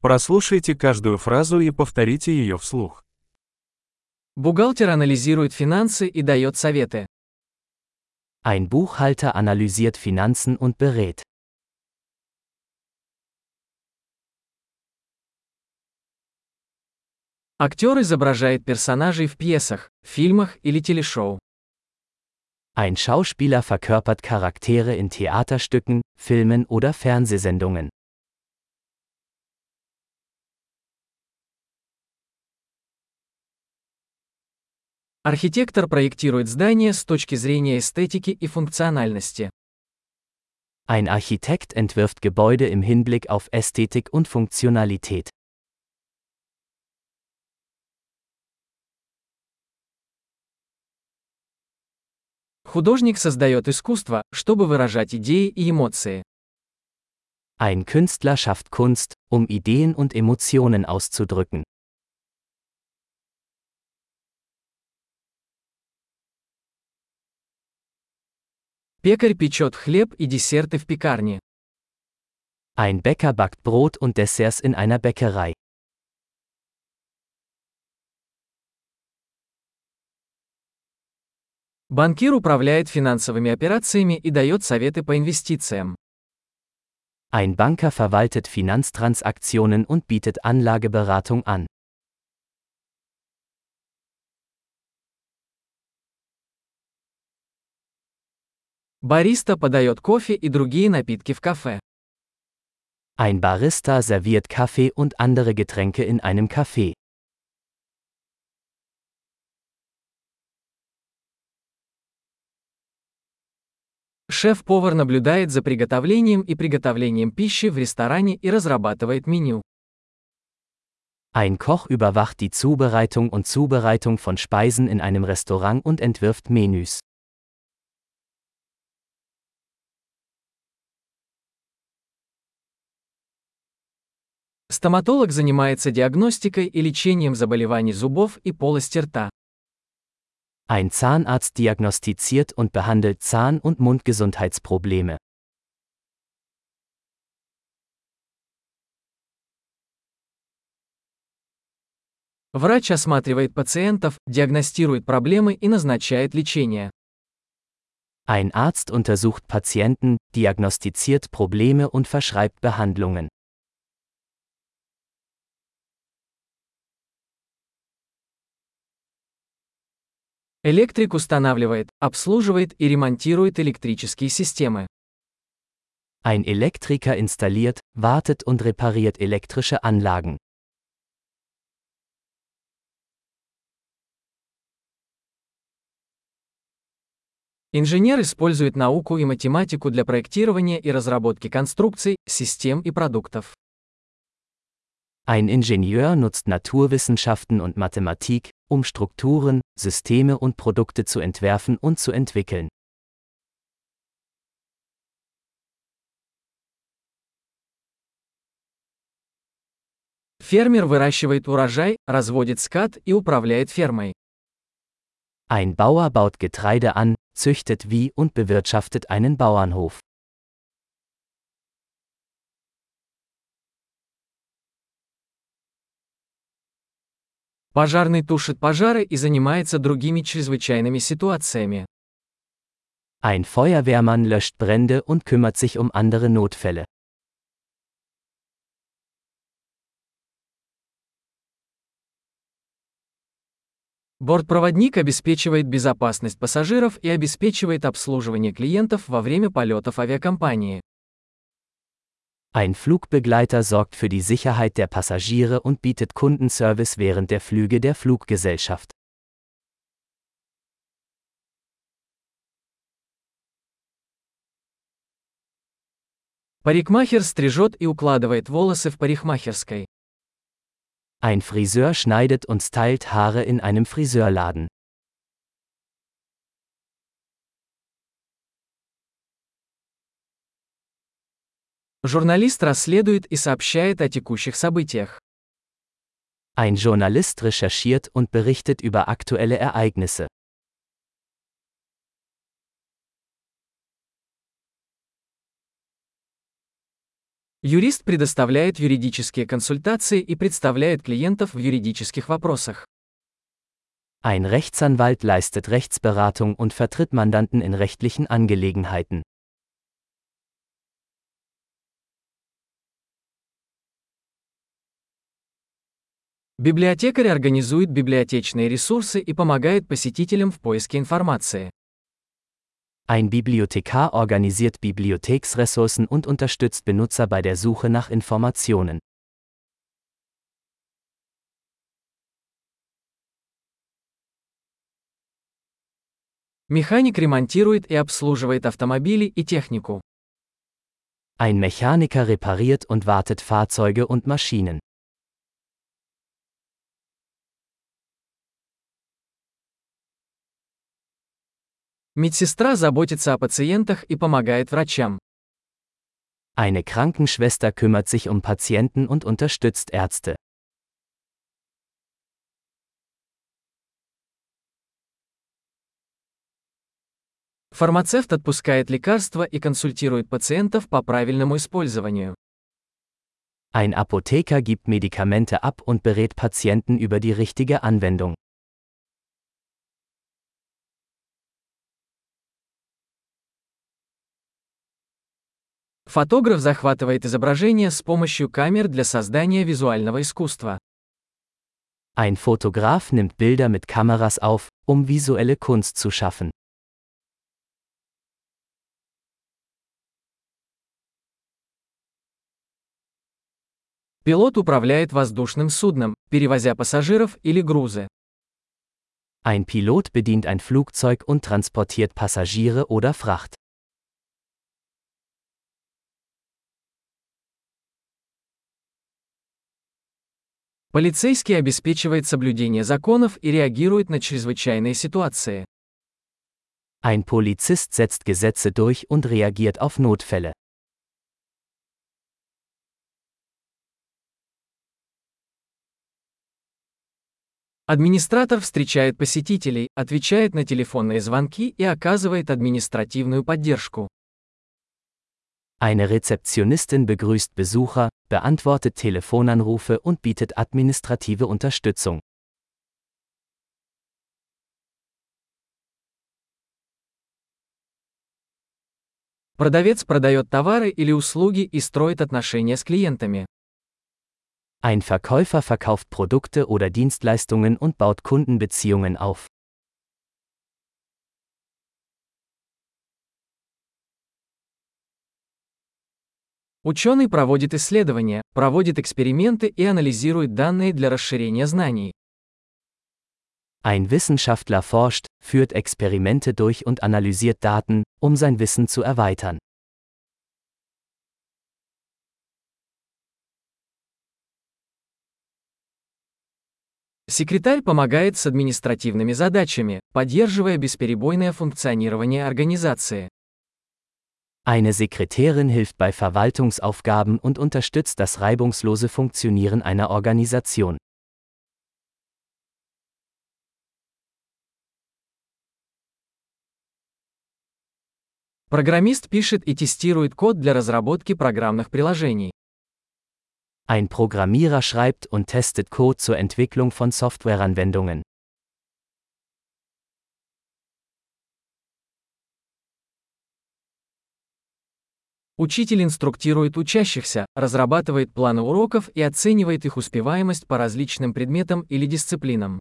Прослушайте каждую фразу и повторите ее вслух. Бухгалтер анализирует финансы и дает советы. Ein Buchhalter analysiert Finanzen und berät. Актер изображает персонажей в пьесах, фильмах или телешоу. Ein Schauspieler verkörpert Charaktere in Theaterstücken, Filmen oder Fernsehsendungen. Архитектор проектирует здание с точки зрения эстетики и функциональности. Ein Architekt entwirft Gebäude im Hinblick auf Ästhetik und Funktionalität. Художник создает искусство, чтобы выражать идеи и эмоции. Ein Künstler schafft Kunst, um Ideen und Emotionen auszudrücken. Пекарь печет хлеб и десерты в пекарне. Ein Bäcker backt Brot und Desserts in einer Bäckerei. Банкир управляет финансовыми операциями и дает советы по инвестициям. Ein Banker verwaltet Finanztransaktionen und bietet Anlageberatung an. Бариста подает кофе и другие напитки в кафе. Ein Barista serviert Kaffee und andere Getränke in einem Café. Шеф-повар наблюдает за приготовлением и приготовлением пищи в ресторане и разрабатывает меню. Ein Koch überwacht die Zubereitung und Zubereitung von Speisen in einem Restaurant und entwirft Menüs. Стоматолог занимается диагностикой и лечением заболеваний зубов и полости рта. Ein Zahnarzt diagnostiziert und behandelt Zahn- und Mundgesundheitsprobleme. Врач осматривает пациентов, диагностирует проблемы и назначает лечение. Ein Arzt untersucht Patienten, diagnostiziert Probleme und verschreibt Behandlungen. Электрик устанавливает, обслуживает и ремонтирует электрические системы. Ein Elektriker installiert, wartet und repariert elektrische Anlagen. Инженер использует науку и математику для проектирования и разработки конструкций, систем и продуктов. Ein Ingenieur nutzt Naturwissenschaften und Mathematik, um Strukturen, Systeme und Produkte zu entwerfen und zu entwickeln. Фермер выращивает урожай, разводит скот и управляет фермой. Ein Bauer baut Getreide an, züchtet Vieh und bewirtschaftet einen Bauernhof. Пожарный тушит пожары и занимается другими чрезвычайными ситуациями. Ein Feuerwehrmann löscht Brände und kümmert sich um andere Notfälle. Бортпроводник обеспечивает безопасность пассажиров и обеспечивает обслуживание клиентов во время полетов авиакомпании. Ein Flugbegleiter sorgt für die Sicherheit der Passagiere und bietet Kundenservice während der Flüge der Fluggesellschaft. Парикмахер стрижет и укладывает волосы в парикмахерской. Ein Friseur schneidet und stylt Haare in einem Friseurladen. Журналист расследует и сообщает о текущих событиях. Ein Journalist recherchiert und berichtet über aktuelle Ereignisse. Юрист предоставляет юридические консультации и представляет клиентов в юридических вопросах. Ein Rechtsanwalt leistet Rechtsberatung und vertritt Mandanten in rechtlichen Angelegenheiten. Библиотекарь организует библиотечные ресурсы и помогает посетителям в поиске информации. Ein Bibliothekar organisiert Bibliotheksressourcen und unterstützt Benutzer bei der Suche nach Informationen. Механик ремонтирует и обслуживает автомобили и технику. Ein Mechaniker repariert und wartet Fahrzeuge und Maschinen. Медсестра заботится о пациентах и помогает врачам. Eine Krankenschwester kümmert sich um Patienten und unterstützt Ärzte. Фармацевт отпускает лекарства и консультирует пациентов по правильному использованию. Ein Apotheker gibt Medikamente ab und berät Patienten über die richtige Anwendung. Фотограф захватывает изображение с помощью камер для создания визуального искусства. Ein Fotograf nimmt Bilder mit Kameras auf, um visuelle Kunst zu schaffen. Пилот управляет воздушным судном, перевозя пассажиров или грузы. Ein Pilot bedient ein Flugzeug und transportiert Passagiere oder Fracht. Полицейский обеспечивает соблюдение законов и реагирует на чрезвычайные ситуации. Ein Polizist setzt Gesetze durch und reagiert auf Notfälle. Администратор встречает посетителей, отвечает на телефонные звонки и оказывает административную поддержку. Eine Rezeptionistin begrüßt Besucher, beantwortet Telefonanrufe und bietet administrative Unterstützung. Продавец продает товары или услуги и строит отношения с клиентами. Ein Verkäufer verkauft Produkte oder Dienstleistungen und baut Kundenbeziehungen auf. Ученый проводит исследования, проводит эксперименты и анализирует данные для расширения знаний. Ein Wissenschaftler forscht, führt Experimente durch und analysiert Daten, um sein Wissen zu erweitern. Секретарь помогает с административными задачами, поддерживая бесперебойное функционирование организации. Eine Sekretärin hilft bei Verwaltungsaufgaben und unterstützt das reibungslose Funktionieren einer Organisation. Программист пишет и тестирует код для разработки программных приложений. Ein Programmierer schreibt und testet Code zur Entwicklung von Softwareanwendungen. Учитель инструктирует учащихся, разрабатывает планы уроков и оценивает их успеваемость по различным предметам или дисциплинам.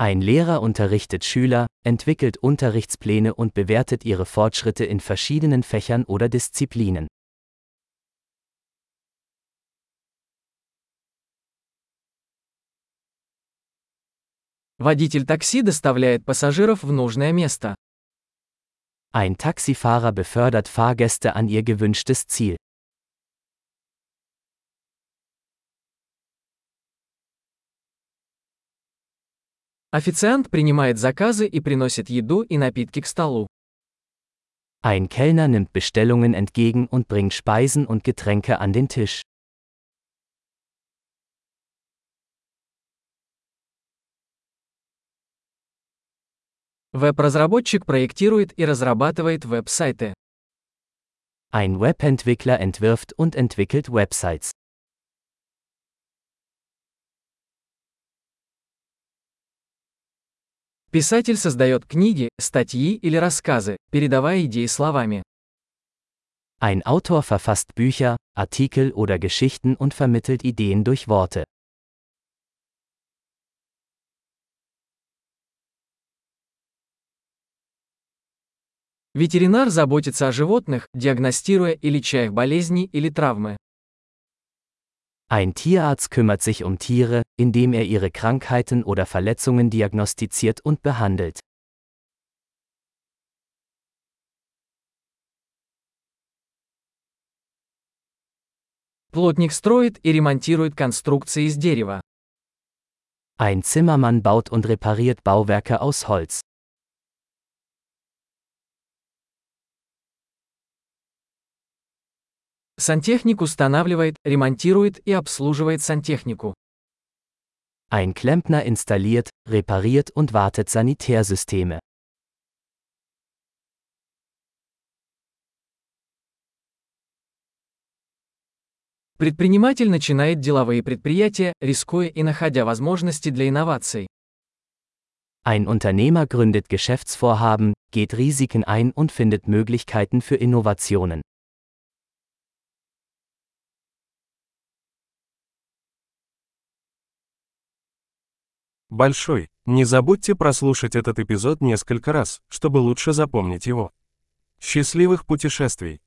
Ein Lehrer unterrichtet Schüler, entwickelt Unterrichtspläne und bewertet ihre Fortschritte in verschiedenen Fächern oder Disziplinen. Водитель такси доставляет пассажиров в нужное место. Ein Taxifahrer befördert Fahrgäste an ihr gewünschtes Ziel. Официант принимает заказы и приносит еду и напитки к столу. Ein Kellner nimmt Bestellungen entgegen und bringt Speisen und Getränke an den Tisch. Веб-разработчик проектирует и разрабатывает веб-сайты. Ein Webentwickler entwirft und entwickelt Websites. Писатель создает книги, статьи или рассказы, передавая идеи словами. Ein Autor verfasst Bücher, Artikel oder Geschichten und vermittelt Ideen durch Worte. Ветеринар заботится о животных, диагностируя и леча их болезни или травмы. Ein Tierarzt kümmert sich um Tiere, indem er ihre Krankheiten oder Verletzungen diagnostiziert und behandelt. Плотник строит и ремонтирует конструкции из дерева. Ein Zimmermann baut und repariert Bauwerke aus Holz. Сантехник устанавливает, ремонтирует и обслуживает сантехнику. Ein Klempner installiert, repariert und wartet Sanitärsysteme. Предприниматель начинает деловые предприятия, рискуя и находя возможности для инноваций. Ein Unternehmer gründet Geschäftsvorhaben, geht Risiken ein und findet Möglichkeiten für Innovationen. Большой. Не забудьте прослушать этот эпизод несколько раз, чтобы лучше запомнить его. Счастливых путешествий!